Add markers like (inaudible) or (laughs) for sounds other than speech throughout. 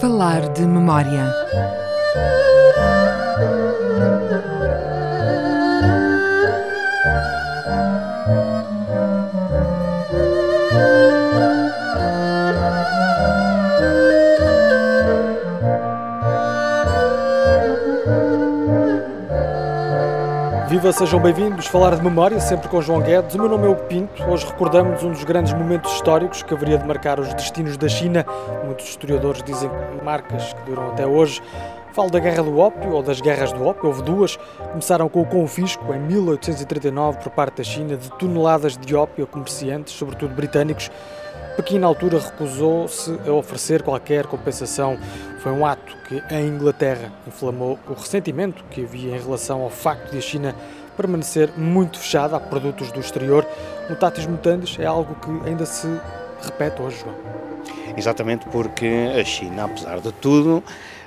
Falar de memória. Viva, sejam bem-vindos. Falar de memória, sempre com João Guedes. O meu nome é o Pinto. Hoje recordamos um dos grandes momentos históricos que haveria de marcar os destinos da China. Muitos historiadores dizem que marcas que duram até hoje. Falo da Guerra do Ópio ou das Guerras do Ópio. Houve duas. Começaram com o confisco em 1839 por parte da China de toneladas de ópio a comerciantes, sobretudo britânicos. Pequim, na altura, recusou-se a oferecer qualquer compensação. Foi um ato que, em Inglaterra, inflamou o ressentimento que havia em relação ao facto de a China permanecer muito fechada a produtos do exterior. Mutatis mutandis é algo que ainda se repete hoje, João. Exatamente porque a China, apesar de tudo,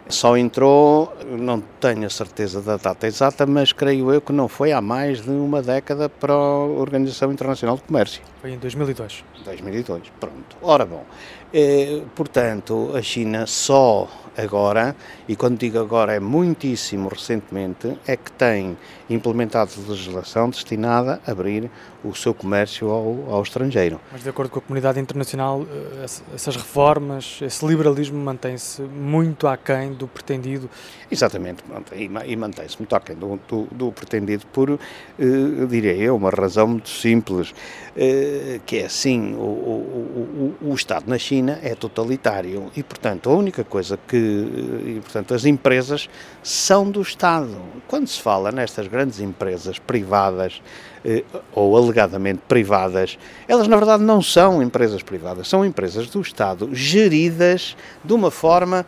só entrou, não tenho a certeza da data exata, mas creio eu que não foi há mais de uma década para a Organização Internacional de Comércio. Foi em 2002. 2002, pronto. Ora bom, eh, portanto, a China só agora, e quando digo agora é muitíssimo recentemente, é que tem implementado legislação destinada a abrir o seu comércio ao, ao estrangeiro. Mas de acordo com a comunidade internacional, eh, essas reformas, esse liberalismo mantém-se muito aquém do pretendido. Exatamente, e mantém-se muito aquém do, do, do pretendido por, eh, diria eu, uma razão muito simples, eh, que é assim, o, o, o, o Estado na China é totalitário e, portanto, a única coisa que, e, portanto, as empresas são do Estado. Quando se fala nestas grandes empresas privadas, eh, ou alegadamente privadas, elas na verdade não são empresas privadas, são empresas do Estado geridas de uma forma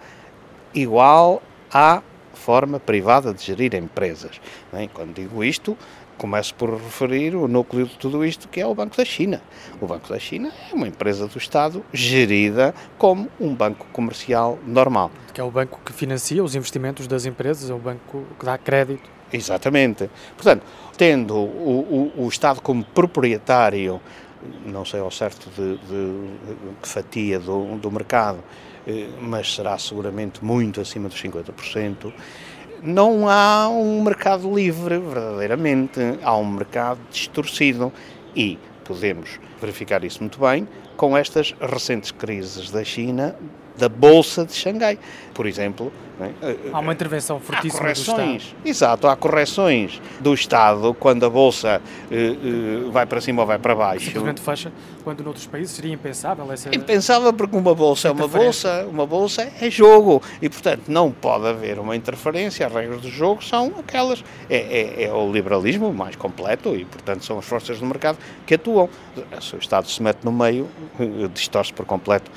igual à forma privada de gerir empresas. Bem, quando digo isto, começo por referir o núcleo de tudo isto, que é o Banco da China. O Banco da China é uma empresa do Estado gerida como um banco comercial normal. Que é o banco que financia os investimentos das empresas, é o banco que dá crédito. Exatamente. Portanto, tendo o, o, o Estado como proprietário, não sei ao certo de, que fatia do, do mercado, eh, mas será seguramente muito acima dos 50%, não há um mercado livre, verdadeiramente. Há um mercado distorcido e podemos verificar isso muito bem com estas recentes crises da China, da Bolsa de Xangai, por exemplo. É? Há uma intervenção fortíssima há correções, do Estado. Exato, há correções do Estado quando a Bolsa uh, uh, vai para cima ou vai para baixo. Simplesmente fecha, quando noutros países seria impensável essa... Impensável porque uma Bolsa é uma Bolsa, uma Bolsa é jogo e, portanto, não pode haver uma interferência, as regras do jogo são aquelas, é, é, é o liberalismo mais completo e, portanto, são as forças do mercado que atuam. Se o Estado se mete no meio, distorce por completo.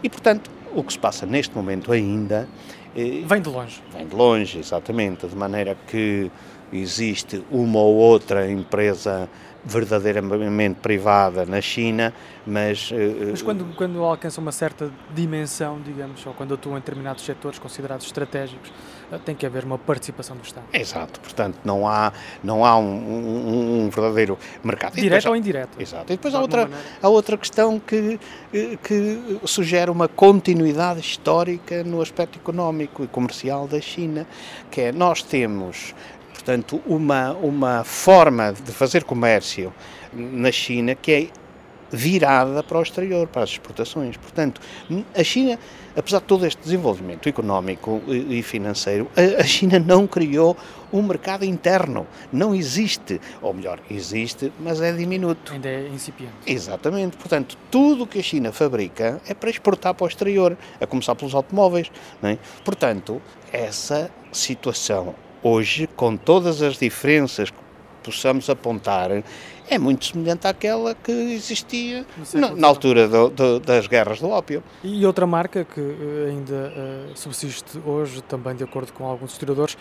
E, portanto, o que se passa neste momento ainda. Eh, vem de longe. Vem de longe, exatamente, de maneira que existe uma ou outra empresa verdadeiramente privada na China, mas... Eh, mas quando, quando alcança uma certa dimensão, digamos, ou quando atuam em determinados setores considerados estratégicos, eh, tem que haver uma participação do Estado. Exato, portanto não há, não há um, um, um verdadeiro mercado. Direto ou indireto. Exato. E depois há outra, há outra questão que, eh, que sugere uma continuidade histórica no aspecto económico e comercial da China, que é nós temos portanto, uma, uma forma de fazer comércio na China que é virada para o exterior, para as exportações. Portanto, a China, apesar de todo este desenvolvimento económico e financeiro, a China não criou um mercado interno. Não existe. Ou melhor, existe, mas é diminuto. Ainda é incipiente. Exatamente. Portanto, tudo o que a China fabrica é para exportar para o exterior, a começar pelos automóveis. É? Portanto, essa situação hoje, com todas as diferenças que possamos apontar, é muito semelhante àquela que existia na, na, altura do, do, das guerras do ópio. E outra marca que eh, ainda uh, subsiste hoje, também de acordo com alguns historiadores,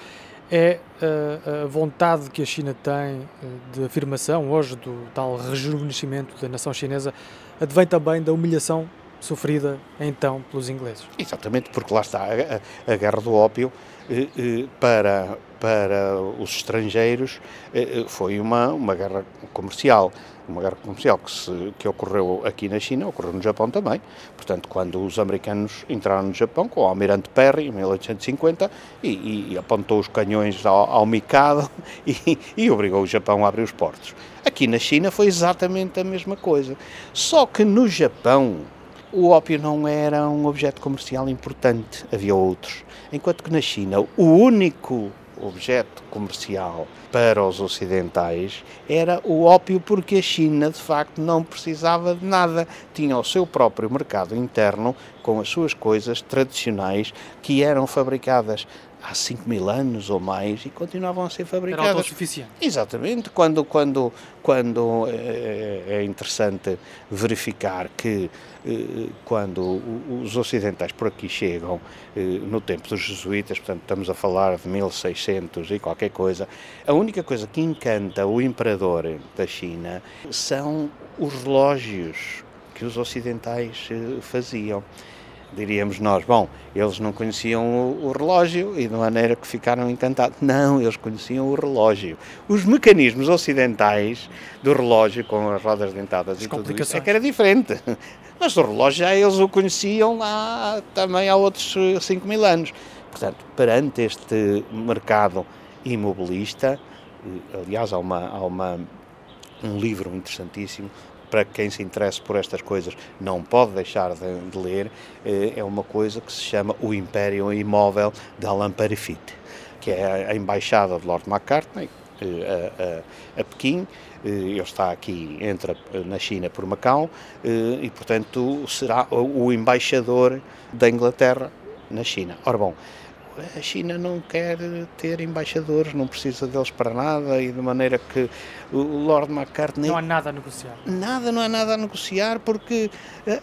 é uh, a vontade que a China tem de afirmação hoje do tal rejuvenescimento da nação chinesa advém também da humilhação sofrida então pelos ingleses. Exatamente, porque lá está a, a guerra do ópio eh, eh, para, para os estrangeiros eh, foi uma, uma guerra comercial. Uma guerra comercial que, se, que ocorreu aqui na China, ocorreu no Japão também. Portanto, quando os americanos entraram no Japão, com o almirante Perry, em 1850, e, e apontou os canhões ao, ao Mikado (laughs) e, e obrigou o Japão a abrir os portos. Aqui na China foi exatamente a mesma coisa. Só que no Japão, o ópio não era um objeto comercial importante, havia outros. Enquanto que na China, o único objeto comercial para os ocidentais era o ópio, porque a China de facto não precisava de nada, tinha o seu próprio mercado interno com as suas coisas tradicionais que eram fabricadas há 5 mil anos ou mais e continuavam a ser fabricadas. Era autossuficiente. Exatamente. Quando, quando, quando é, é interessante verificar que eh, quando os ocidentais por aqui chegam eh, no tempo dos jesuítas, portanto estamos a falar de 1600 e qualquer coisa, a única coisa que encanta o imperador da China são os relógios que os ocidentais eh, faziam diríamos nós, bom, eles não conheciam o, o, relógio e de maneira que ficaram encantados. Não, eles conheciam o relógio. Os mecanismos ocidentais do relógio, com as rodas dentadas as e tudo isso, é que era diferente. (laughs) Mas o relógio já eles o conheciam lá também há outros 5 mil anos. Portanto, perante este mercado imobilista, eh, aliás, há, uma, há uma, um livro interessantíssimo para quem se interessa por estas coisas não pode deixar de, de ler, eh, é uma coisa que se chama O Império Imóvel de Alain Parifit, que é a embaixada de Lord Macartney eh, a, a, a Pequim, eh, ele está aqui, entra na China por Macau e, portanto, será o embaixador da Inglaterra na China. Ora bom, a China não quer ter embaixadores, não precisa deles para nada e de maneira que o Lord McCartney... Não há nada a negociar. Nada, não há nada a negociar porque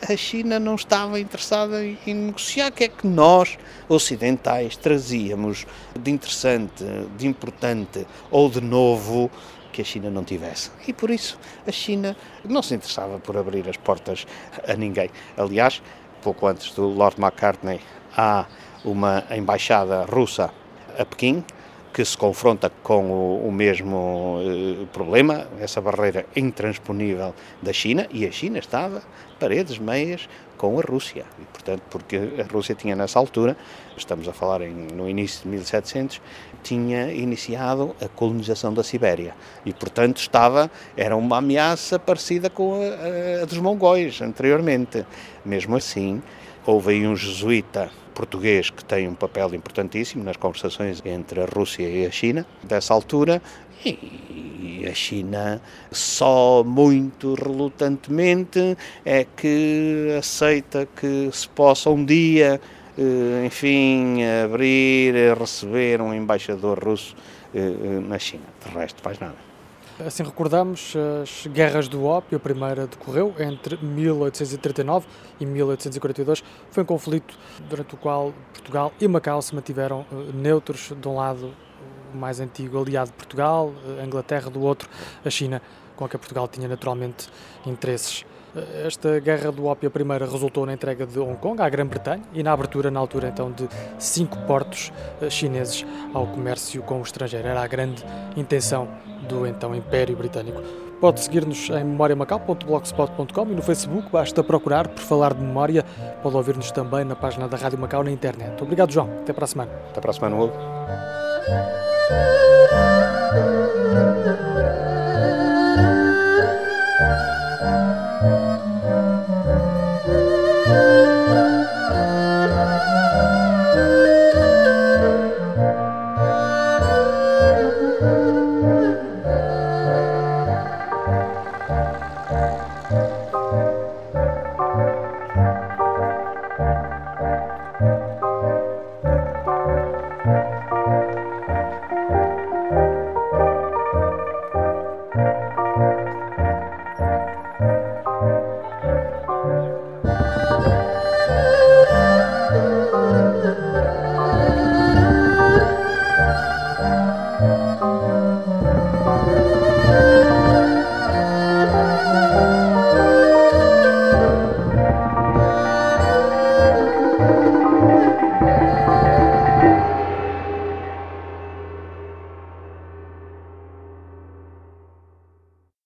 a China não estava interessada em negociar. O que é que nós, ocidentais, trazíamos de interessante, de importante ou de novo que a China não tivesse. E por isso a China não se interessava por abrir as portas a ninguém. Aliás, pouco antes do Lord McCartney, há uma embaixada russa a Pequim, que se confronta com o, o mesmo eh, problema, essa barreira intransponível da China, e a China estava paredes meias com a Rússia. E, portanto, porque a Rússia tinha nessa altura, estamos a falar em, no início de 1700, tinha iniciado a colonização da Sibéria. E, portanto, estava, era uma ameaça parecida com a, a dos mongóis anteriormente. Mesmo assim, houve aí um jesuíta português que tem um papel importantíssimo nas conversações entre a Rússia e a China, dessa altura, e a China só muito relutantemente é que aceita que se possa um dia, eh, enfim, abrir, receber um embaixador russo eh, eh, na China. De resto, faz nada. Assim recordamos as guerras do ópio, a primeira decorreu entre 1839 e 1842. Foi um conflito durante o qual Portugal e Macau se mantiveram eh, neutros, de um lado o mais antigo aliado de Portugal, a Inglaterra, do outro a China, com a que Portugal tinha naturalmente interesses. Esta guerra do ópio, primeira, resultou na entrega de Hong Kong à Grã-Bretanha e na abertura, na altura então, de cinco portos eh, chineses ao comércio com o estrangeiro. Era a grande intenção do então Império Britânico. Pode seguir-nos em memoriamacau.blogspot.com e no Facebook, basta procurar por falar de memória. Pode ouvir-nos também na página da Rádio Macau na internet. Obrigado, João. Até para a semana. Até para a semana, Hugo. Thank you.